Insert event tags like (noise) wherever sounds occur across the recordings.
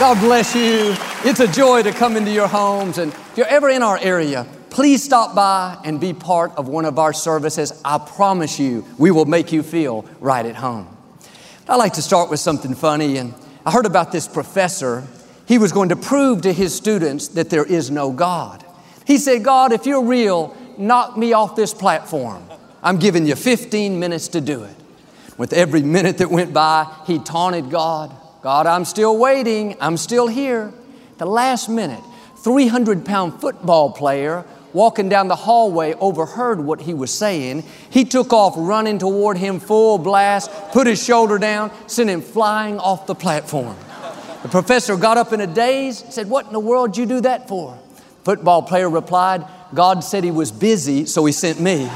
God bless you. It's a joy to come into your homes. And if you're ever in our area, please stop by and be part of one of our services. I promise you, we will make you feel right at home. I like to start with something funny. And I heard about this professor. He was going to prove to his students that there is no God. He said, God, if you're real, knock me off this platform. I'm giving you 15 minutes to do it. With every minute that went by, he taunted God. God, I'm still waiting. I'm still here. The last minute, 300 pound football player walking down the hallway overheard what he was saying. He took off running toward him full blast, put his shoulder down, sent him flying off the platform. The professor got up in a daze, said, What in the world did you do that for? Football player replied, God said he was busy, so he sent me. (laughs)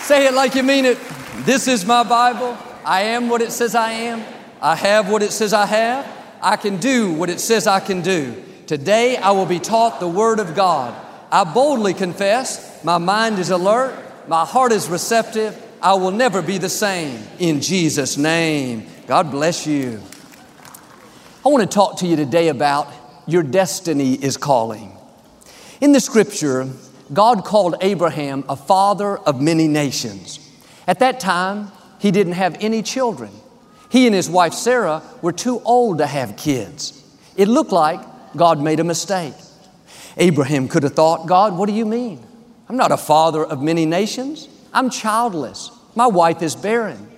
Say it like you mean it. This is my Bible. I am what it says I am. I have what it says I have. I can do what it says I can do. Today I will be taught the Word of God. I boldly confess, my mind is alert, my heart is receptive. I will never be the same. In Jesus' name. God bless you. I want to talk to you today about your destiny is calling. In the scripture, God called Abraham a father of many nations. At that time, he didn't have any children. He and his wife Sarah were too old to have kids. It looked like God made a mistake. Abraham could have thought, God, what do you mean? I'm not a father of many nations. I'm childless. My wife is barren.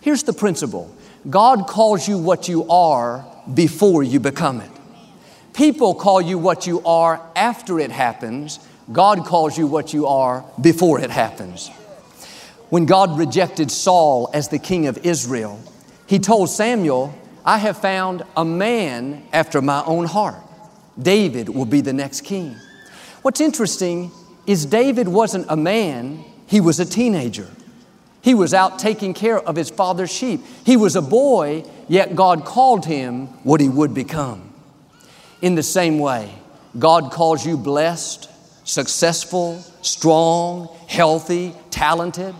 Here's the principle God calls you what you are before you become it. People call you what you are after it happens. God calls you what you are before it happens. When God rejected Saul as the king of Israel, he told Samuel, I have found a man after my own heart. David will be the next king. What's interesting is David wasn't a man, he was a teenager. He was out taking care of his father's sheep. He was a boy, yet God called him what he would become. In the same way, God calls you blessed, successful, strong, healthy, talented.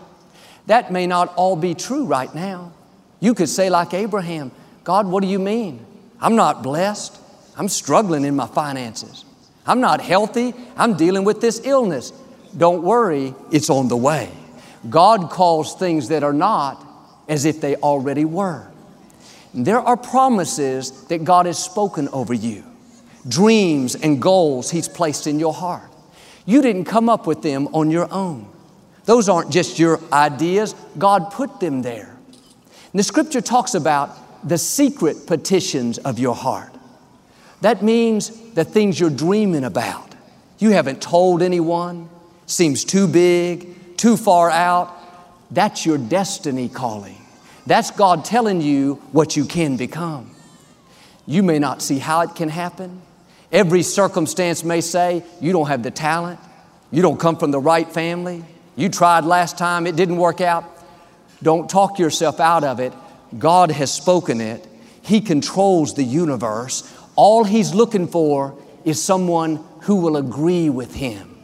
That may not all be true right now. You could say, like Abraham, God, what do you mean? I'm not blessed. I'm struggling in my finances. I'm not healthy. I'm dealing with this illness. Don't worry, it's on the way. God calls things that are not as if they already were. There are promises that God has spoken over you, dreams and goals He's placed in your heart. You didn't come up with them on your own. Those aren't just your ideas, God put them there. And the scripture talks about the secret petitions of your heart. That means the things you're dreaming about. You haven't told anyone, seems too big, too far out. That's your destiny calling. That's God telling you what you can become. You may not see how it can happen. Every circumstance may say you don't have the talent, you don't come from the right family, you tried last time, it didn't work out. Don't talk yourself out of it. God has spoken it. He controls the universe. All He's looking for is someone who will agree with Him,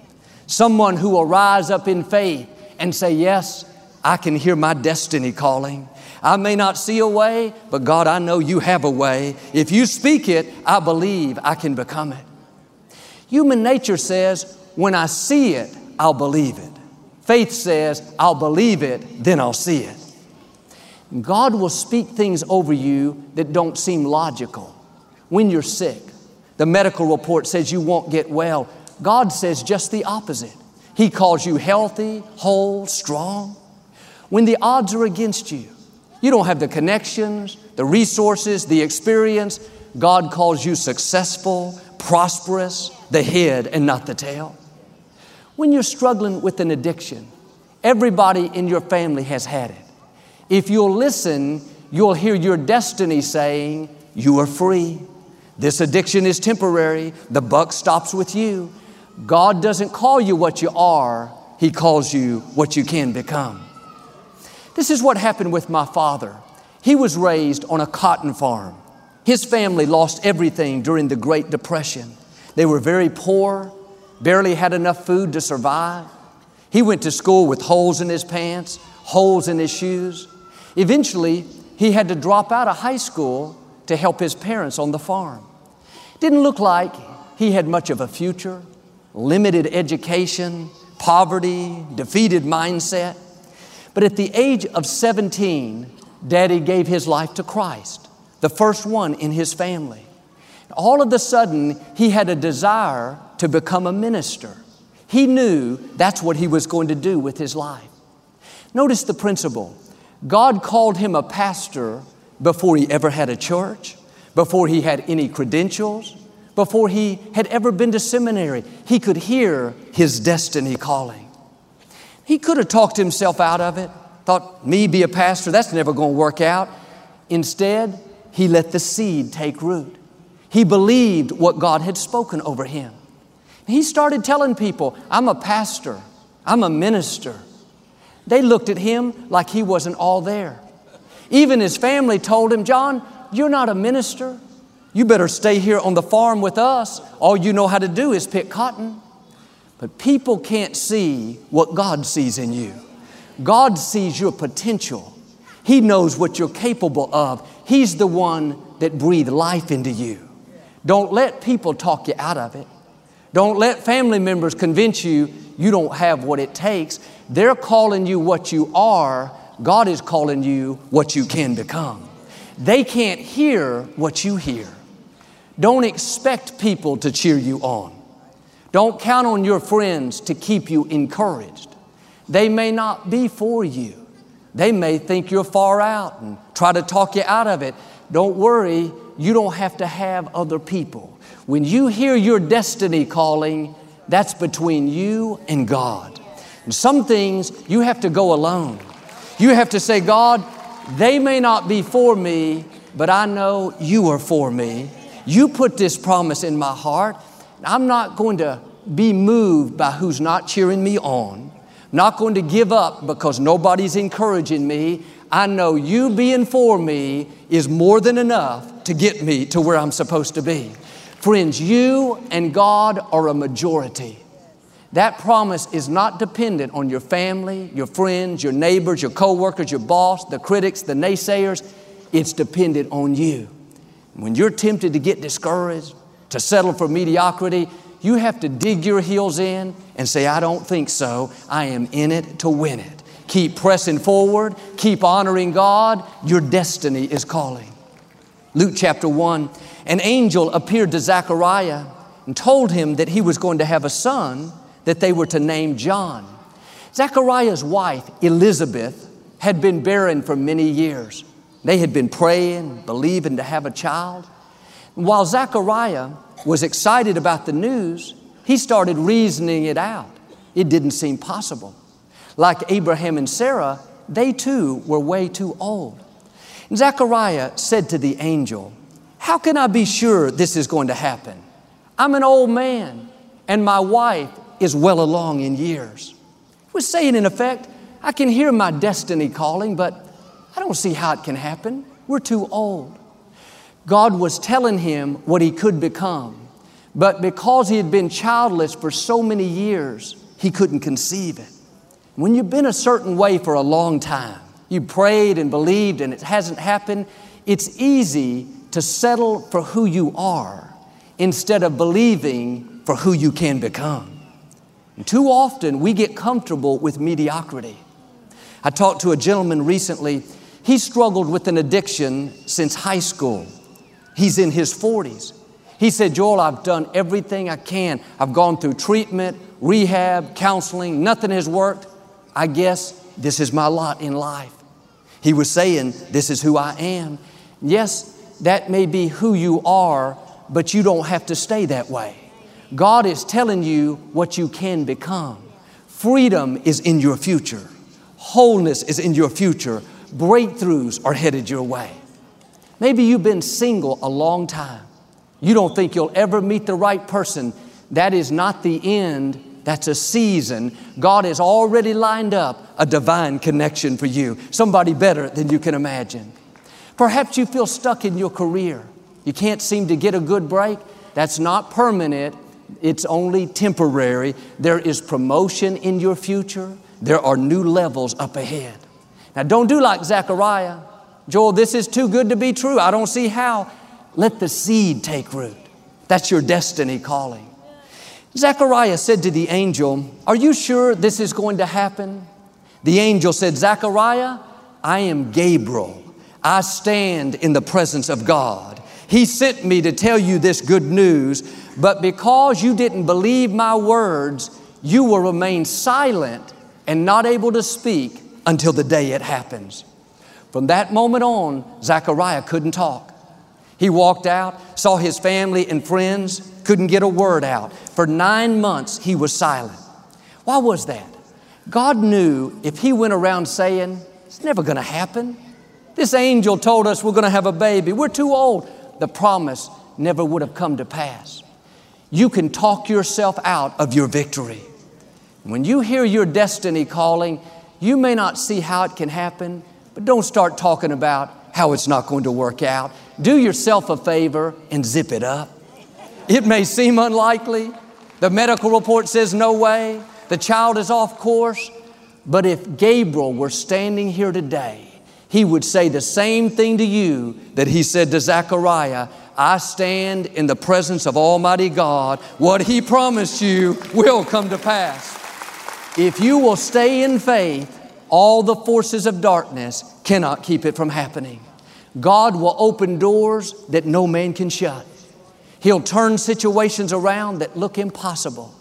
someone who will rise up in faith and say, Yes, I can hear my destiny calling. I may not see a way, but God, I know you have a way. If you speak it, I believe I can become it. Human nature says, when I see it, I'll believe it. Faith says, I'll believe it, then I'll see it. God will speak things over you that don't seem logical. When you're sick, the medical report says you won't get well. God says just the opposite. He calls you healthy, whole, strong. When the odds are against you, you don't have the connections, the resources, the experience. God calls you successful, prosperous, the head and not the tail. When you're struggling with an addiction, everybody in your family has had it. If you'll listen, you'll hear your destiny saying, You are free. This addiction is temporary. The buck stops with you. God doesn't call you what you are, He calls you what you can become. This is what happened with my father. He was raised on a cotton farm. His family lost everything during the Great Depression. They were very poor, barely had enough food to survive. He went to school with holes in his pants, holes in his shoes. Eventually, he had to drop out of high school to help his parents on the farm. Didn't look like he had much of a future, limited education, poverty, defeated mindset. But at the age of 17, Daddy gave his life to Christ, the first one in his family. All of a sudden, he had a desire to become a minister. He knew that's what he was going to do with his life. Notice the principle God called him a pastor before he ever had a church, before he had any credentials, before he had ever been to seminary. He could hear his destiny calling. He could have talked himself out of it, thought, me be a pastor, that's never going to work out. Instead, he let the seed take root. He believed what God had spoken over him. He started telling people, I'm a pastor, I'm a minister. They looked at him like he wasn't all there. Even his family told him, John, you're not a minister. You better stay here on the farm with us. All you know how to do is pick cotton. But people can't see what God sees in you. God sees your potential. He knows what you're capable of. He's the one that breathed life into you. Don't let people talk you out of it. Don't let family members convince you you don't have what it takes. They're calling you what you are. God is calling you what you can become. They can't hear what you hear. Don't expect people to cheer you on. Don't count on your friends to keep you encouraged. They may not be for you. They may think you're far out and try to talk you out of it. Don't worry, you don't have to have other people. When you hear your destiny calling, that's between you and God. And some things you have to go alone. You have to say, God, they may not be for me, but I know you are for me. You put this promise in my heart. I'm not going to be moved by who's not cheering me on. Not going to give up because nobody's encouraging me. I know you being for me is more than enough to get me to where I'm supposed to be. Friends, you and God are a majority. That promise is not dependent on your family, your friends, your neighbors, your coworkers, your boss, the critics, the naysayers. It's dependent on you. When you're tempted to get discouraged, to settle for mediocrity, you have to dig your heels in and say, I don't think so. I am in it to win it. Keep pressing forward, keep honoring God. Your destiny is calling. Luke chapter 1 an angel appeared to Zechariah and told him that he was going to have a son that they were to name John. Zechariah's wife, Elizabeth, had been barren for many years. They had been praying, believing to have a child. While Zechariah was excited about the news, he started reasoning it out. It didn't seem possible. Like Abraham and Sarah, they too were way too old. Zechariah said to the angel, how can I be sure this is going to happen? I'm an old man and my wife is well along in years. He was saying, in effect, I can hear my destiny calling, but I don't see how it can happen. We're too old. God was telling him what he could become, but because he had been childless for so many years, he couldn't conceive it. When you've been a certain way for a long time, you prayed and believed and it hasn't happened, it's easy to settle for who you are instead of believing for who you can become. And too often we get comfortable with mediocrity. I talked to a gentleman recently. He struggled with an addiction since high school. He's in his 40s. He said, Joel, I've done everything I can. I've gone through treatment, rehab, counseling. Nothing has worked. I guess this is my lot in life. He was saying, This is who I am. Yes, that may be who you are, but you don't have to stay that way. God is telling you what you can become. Freedom is in your future. Wholeness is in your future. Breakthroughs are headed your way. Maybe you've been single a long time. You don't think you'll ever meet the right person. That is not the end, that's a season. God has already lined up a divine connection for you, somebody better than you can imagine. Perhaps you feel stuck in your career. You can't seem to get a good break. That's not permanent, it's only temporary. There is promotion in your future, there are new levels up ahead. Now, don't do like Zechariah. Joel, this is too good to be true. I don't see how. Let the seed take root. That's your destiny calling. Zechariah said to the angel, Are you sure this is going to happen? The angel said, Zechariah, I am Gabriel. I stand in the presence of God. He sent me to tell you this good news, but because you didn't believe my words, you will remain silent and not able to speak until the day it happens. From that moment on, Zechariah couldn't talk. He walked out, saw his family and friends, couldn't get a word out. For nine months, he was silent. Why was that? God knew if he went around saying, It's never to happen. This angel told us we're going to have a baby. We're too old. The promise never would have come to pass. You can talk yourself out of your victory. When you hear your destiny calling, you may not see how it can happen, but don't start talking about how it's not going to work out. Do yourself a favor and zip it up. It may seem unlikely. The medical report says no way. The child is off course. But if Gabriel were standing here today, he would say the same thing to you that he said to Zechariah I stand in the presence of Almighty God. What he promised you will come to pass. If you will stay in faith, all the forces of darkness cannot keep it from happening. God will open doors that no man can shut. He'll turn situations around that look impossible.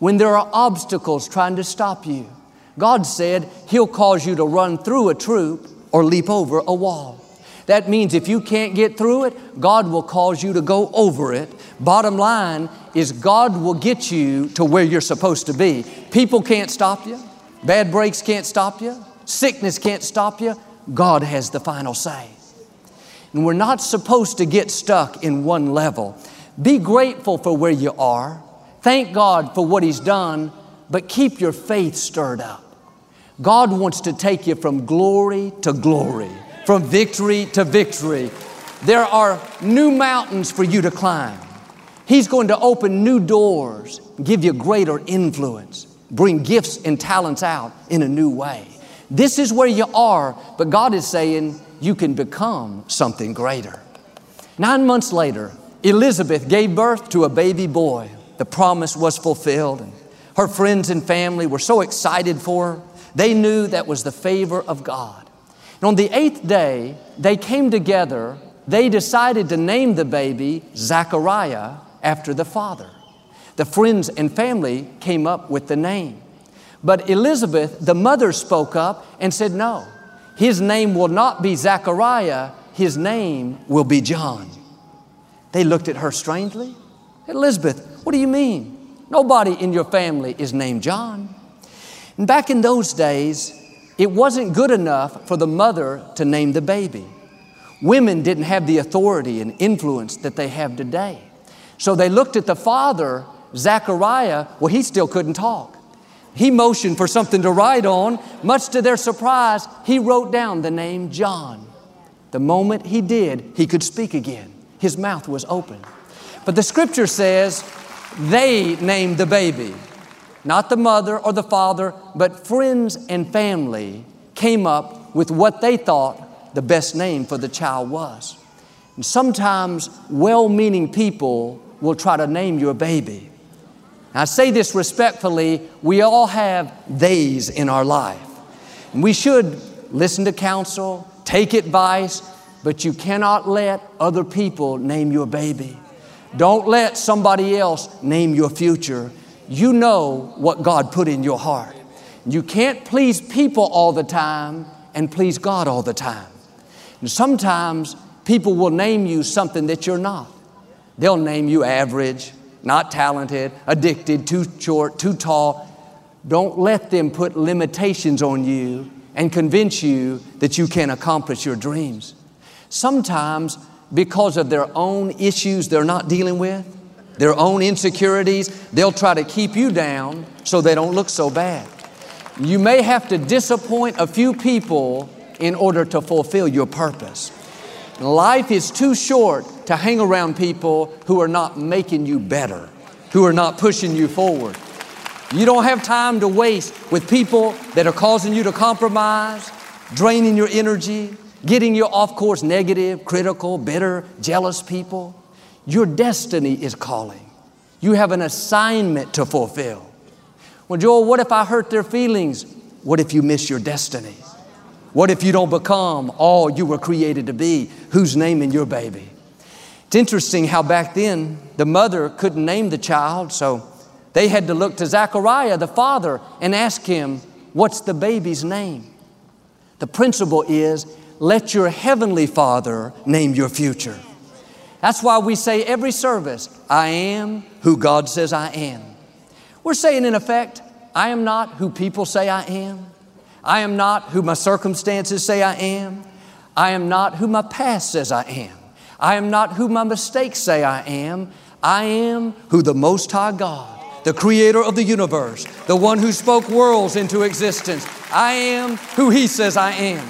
When there are obstacles trying to stop you, God said He'll cause you to run through a troop or leap over a wall. That means if you can't get through it, God will cause you to go over it. Bottom line is, God will get you to where you're supposed to be. People can't stop you, bad breaks can't stop you, sickness can't stop you. God has the final say. And we're not supposed to get stuck in one level. Be grateful for where you are. Thank God for what He's done, but keep your faith stirred up. God wants to take you from glory to glory, from victory to victory. There are new mountains for you to climb. He's going to open new doors, give you greater influence, bring gifts and talents out in a new way. This is where you are, but God is saying you can become something greater. Nine months later, Elizabeth gave birth to a baby boy. The promise was fulfilled, and her friends and family were so excited for her. They knew that was the favor of God. And on the eighth day, they came together. They decided to name the baby Zechariah after the father. The friends and family came up with the name. But Elizabeth, the mother, spoke up and said, No, his name will not be Zechariah, his name will be John. They looked at her strangely. Elizabeth, what do you mean? Nobody in your family is named John. And back in those days, it wasn't good enough for the mother to name the baby. Women didn't have the authority and influence that they have today. So they looked at the father, Zechariah, well, he still couldn't talk. He motioned for something to write on. Much to their surprise, he wrote down the name John. The moment he did, he could speak again his mouth was open. But the scripture says they named the baby. Not the mother or the father, but friends and family came up with what they thought the best name for the child was. And sometimes well meaning people will try to name your baby. I say this respectfully, we all have theys in our life. And we should listen to counsel, take advice, but you cannot let other people name your baby. Don't let somebody else name your future. You know what God put in your heart. You can't please people all the time and please God all the time. And sometimes people will name you something that you're not. They'll name you average, not talented, addicted, too short, too tall. Don't let them put limitations on you and convince you that you can't accomplish your dreams. Sometimes because of their own issues they're not dealing with, their own insecurities. They'll try to keep you down so they don't look so bad. You may have to disappoint a few people in order to fulfill your purpose. Life is too short to hang around people who are not making you better, who are not pushing you forward. You don't have time to waste with people that are causing you to compromise, draining your energy, getting you off course, negative, critical, bitter, jealous people. Your destiny is calling. You have an assignment to fulfill. Well, Joel, what if I hurt their feelings? What if you miss your destiny? What if you don't become all you were created to be? Who's naming your baby? It's interesting how back then the mother couldn't name the child, so they had to look to Zechariah, the father, and ask him, What's the baby's name? The principle is let your heavenly father name your future. That's why we say every service, I am who God says I am. We're saying, in effect, I am not who people say I am. I am not who my circumstances say I am. I am not who my past says I am. I am not who my mistakes say I am. I am who the Most High God, the creator of the universe, the one who spoke worlds into existence, I am who He says I am.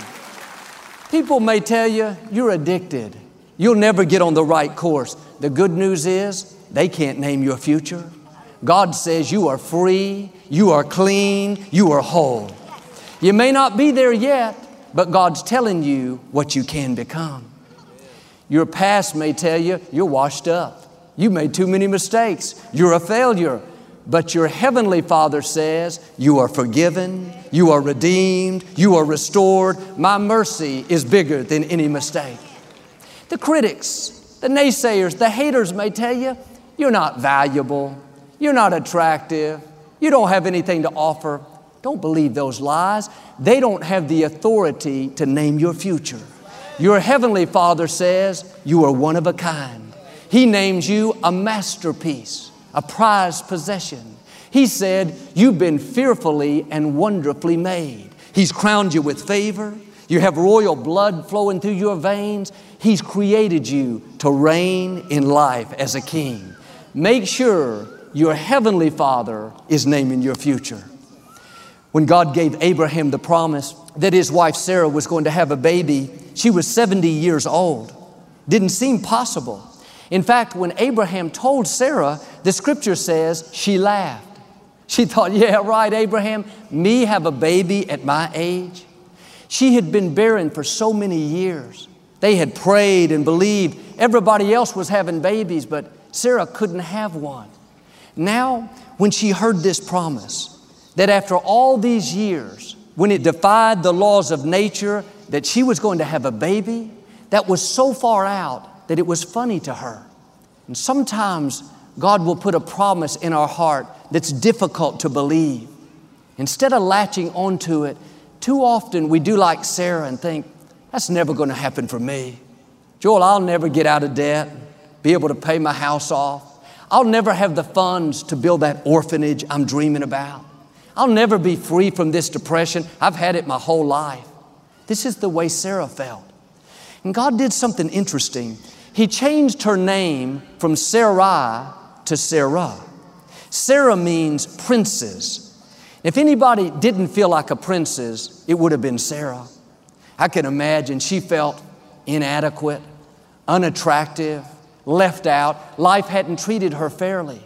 People may tell you you're addicted. You'll never get on the right course. The good news is they can't name your future. God says you are free, you are clean, you are whole. You may not be there yet, but God's telling you what you can become. Your past may tell you you're washed up. You made too many mistakes. You're a failure. But your heavenly Father says you are forgiven, you are redeemed, you are restored. My mercy is bigger than any mistake. The critics, the naysayers, the haters may tell you you're not valuable, you're not attractive, you don't have anything to offer. Don't believe those lies. They don't have the authority to name your future. Your heavenly Father says you are one of a kind. He names you a masterpiece, a prized possession. He said, You've been fearfully and wonderfully made. He's crowned you with favor. You have royal blood flowing through your veins. He's created you to reign in life as a king. Make sure your heavenly Father is naming your future. When God gave Abraham the promise that his wife Sarah was going to have a baby, she was 70 years old. Didn't seem possible. In fact, when Abraham told Sarah, the scripture says she laughed. She thought, yeah, right, Abraham, me have a baby at my age. She had been barren for so many years. They had prayed and believed. Everybody else was having babies, but Sarah couldn't have one. Now, when she heard this promise, that after all these years, when it defied the laws of nature, that she was going to have a baby, that was so far out that it was funny to her. And sometimes God will put a promise in our heart that's difficult to believe. Instead of latching onto it, too often we do like Sarah and think, that's never going to happen for me. Joel, I'll never get out of debt, be able to pay my house off. I'll never have the funds to build that orphanage I'm dreaming about. I'll never be free from this depression. I've had it my whole life. This is the way Sarah felt. And God did something interesting. He changed her name from Sarai to Sarah. Sarah means princess. If anybody didn't feel like a princess, it would have been Sarah. I can imagine she felt inadequate, unattractive, left out. Life hadn't treated her fairly.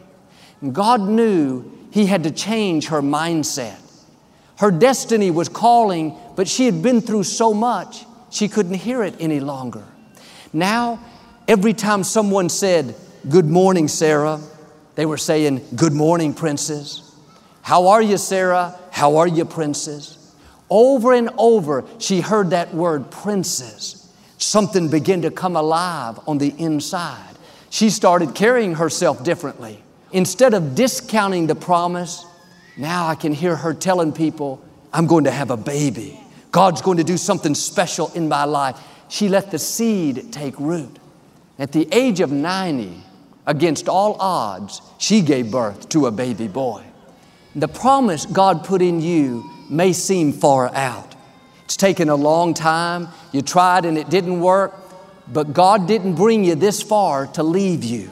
And God knew he had to change her mindset. Her destiny was calling, but she had been through so much, she couldn't hear it any longer. Now, every time someone said, Good morning, Sarah, they were saying, Good morning, princess. How are you, Sarah? How are you, princess? Over and over, she heard that word, princess. Something began to come alive on the inside. She started carrying herself differently. Instead of discounting the promise, now I can hear her telling people, I'm going to have a baby. God's going to do something special in my life. She let the seed take root. At the age of 90, against all odds, she gave birth to a baby boy. The promise God put in you may seem far out. It's taken a long time. You tried and it didn't work, but God didn't bring you this far to leave you.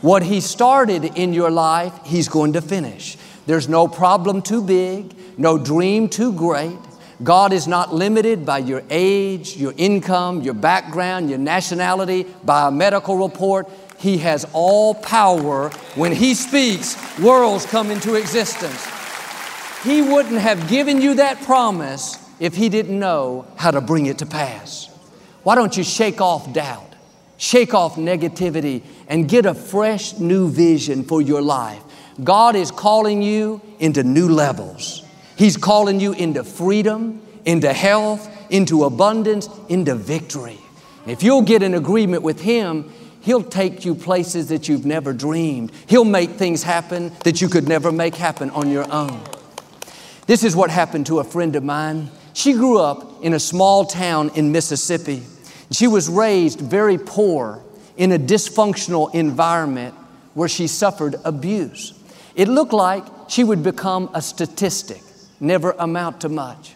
What He started in your life, He's going to finish. There's no problem too big, no dream too great. God is not limited by your age, your income, your background, your nationality, by a medical report. He has all power. When He speaks, worlds come into existence. He wouldn't have given you that promise if He didn't know how to bring it to pass. Why don't you shake off doubt, shake off negativity, and get a fresh new vision for your life? God is calling you into new levels. He's calling you into freedom, into health, into abundance, into victory. If you'll get in agreement with Him, He'll take you places that you've never dreamed. He'll make things happen that you could never make happen on your own. This is what happened to a friend of mine. She grew up in a small town in Mississippi. She was raised very poor in a dysfunctional environment where she suffered abuse. It looked like she would become a statistic, never amount to much.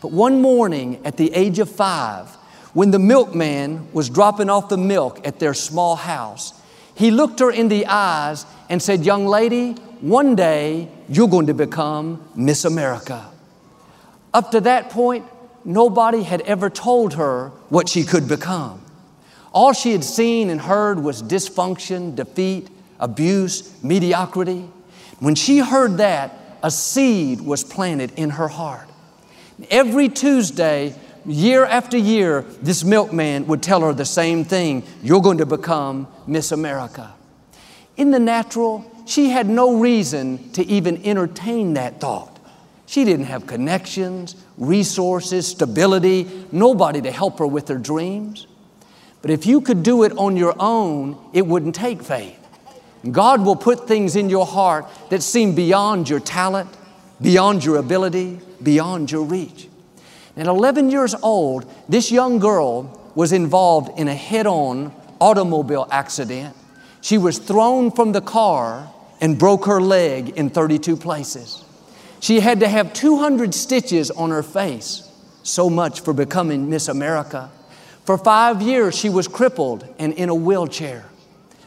But one morning at the age of five, when the milkman was dropping off the milk at their small house, he looked her in the eyes and said, Young lady, one day you're going to become Miss America. Up to that point, nobody had ever told her what she could become. All she had seen and heard was dysfunction, defeat, abuse, mediocrity. When she heard that, a seed was planted in her heart. Every Tuesday, year after year, this milkman would tell her the same thing You're going to become Miss America. In the natural, she had no reason to even entertain that thought. She didn't have connections, resources, stability, nobody to help her with her dreams. But if you could do it on your own, it wouldn't take faith. God will put things in your heart that seem beyond your talent, beyond your ability, beyond your reach. At 11 years old, this young girl was involved in a head on automobile accident. She was thrown from the car and broke her leg in 32 places. She had to have 200 stitches on her face. So much for becoming Miss America. For five years, she was crippled and in a wheelchair.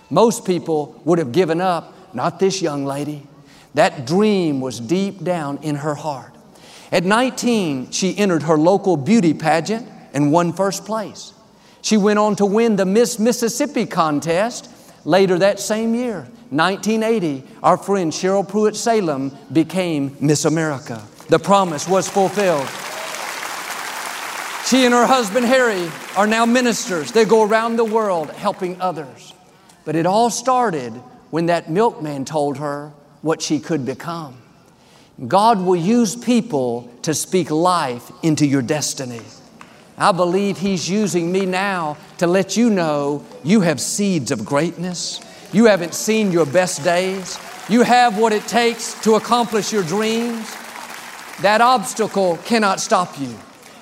Most people would have given up, not this young lady. That dream was deep down in her heart. At 19, she entered her local beauty pageant and won first place. She went on to win the Miss Mississippi contest later that same year. 1980, our friend Cheryl Prewitt Salem became Miss America. The promise was fulfilled. She and her husband Harry are now ministers. They go around the world helping others. But it all started when that milkman told her what she could become. God will use people to speak life into your destiny. I believe He's using me now to let you know you have seeds of greatness. You haven't seen your best days. You have what it takes to accomplish your dreams. That obstacle cannot stop you.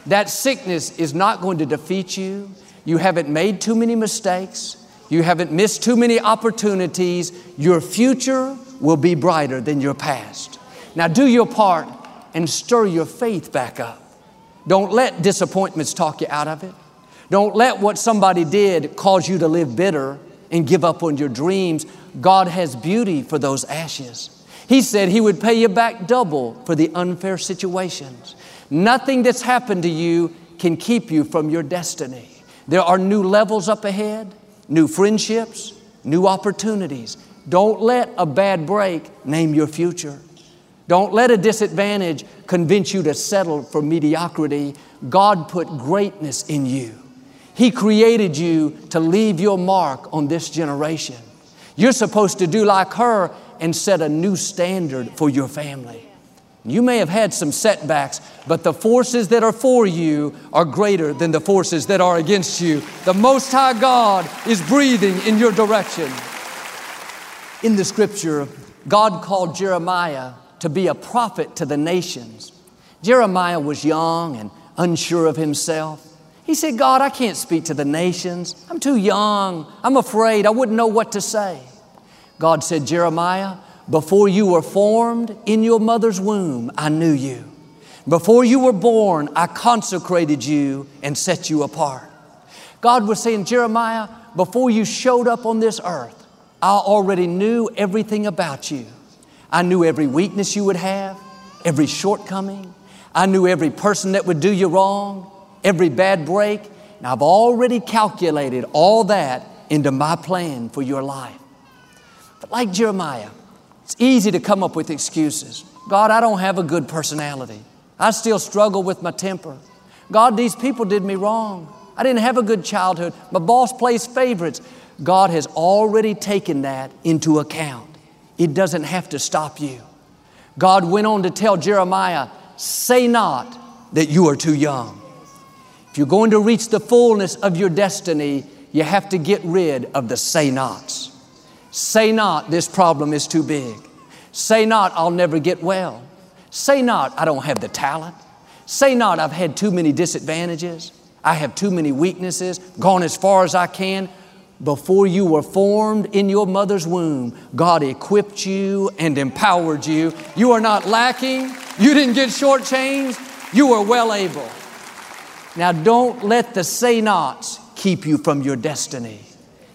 That sickness is not going to defeat you. You haven't made too many mistakes. You haven't missed too many opportunities. Your future will be brighter than your past. Now, do your part and stir your faith back up. Don't let disappointments talk you out of it. Don't let what somebody did cause you to live bitter and give up on your dreams, God has beauty for those ashes. He said He would pay you back double for the unfair situations. Nothing that's happened to you can keep you from your destiny. There are new levels up ahead, new friendships, new opportunities. Don't let a bad break name your future. Don't let a disadvantage convince you to settle for mediocrity. God put greatness in you. He created you to leave your mark on this generation. You're supposed to do like her and set a new standard for your family. You may have had some setbacks, but the forces that are for you are greater than the forces that are against you. The Most High God is breathing in your direction. In the scripture, God called Jeremiah to be a prophet to the nations. Jeremiah was young and unsure of himself. He said, God, I can't speak to the nations. I'm too young. I'm afraid. I wouldn't know what to say. God said, Jeremiah, before you were formed in your mother's womb, I knew you. Before you were born, I consecrated you and set you apart. God was saying, Jeremiah, before you showed up on this earth, I already knew everything about you. I knew every weakness you would have, every shortcoming. I knew every person that would do you wrong, every bad break. And I've already calculated all that into my plan for your life. But like Jeremiah, it's easy to come up with excuses. God, I don't have a good personality. I still struggle with my temper. God, these people did me wrong. I didn't have a good childhood. My boss plays favorites. God has already taken that into account. It doesn't have to stop you. God went on to tell Jeremiah, Say not that you are too young. If you're going to reach the fullness of your destiny, you have to get rid of the say nots. Say not, this problem is too big. Say not, I'll never get well. Say not, I don't have the talent. Say not, I've had too many disadvantages. I have too many weaknesses, gone as far as I can. Before you were formed in your mother's womb, God equipped you and empowered you. You are not lacking. You didn't get shortchanged. You are well able. Now, don't let the say nots keep you from your destiny.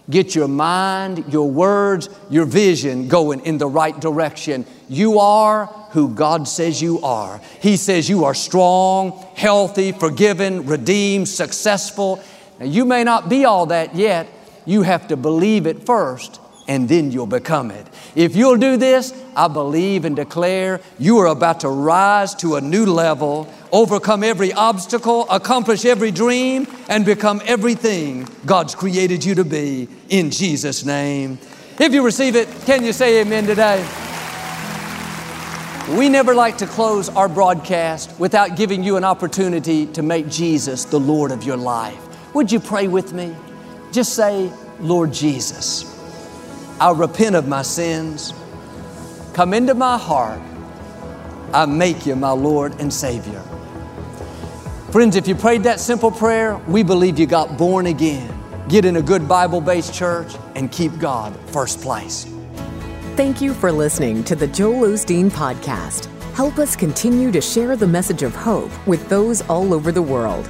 Get your mind, your words, your vision going in the right direction. You are who God says you are. He says you are strong, healthy, forgiven, redeemed, successful. Now, you may not be all that yet. You have to believe it first and then you'll become it. If you'll do this, I believe and declare you are about to rise to a new level, overcome every obstacle, accomplish every dream, and become everything God's created you to be in Jesus' name. If you receive it, can you say amen today? We never like to close our broadcast without giving you an opportunity to make Jesus the Lord of your life. Would you pray with me? Just say, Lord Jesus. I repent of my sins. Come into my heart. I make you my Lord and Savior. Friends, if you prayed that simple prayer, we believe you got born again. Get in a good Bible based church and keep God first place. Thank you for listening to the Joel Osteen Podcast. Help us continue to share the message of hope with those all over the world.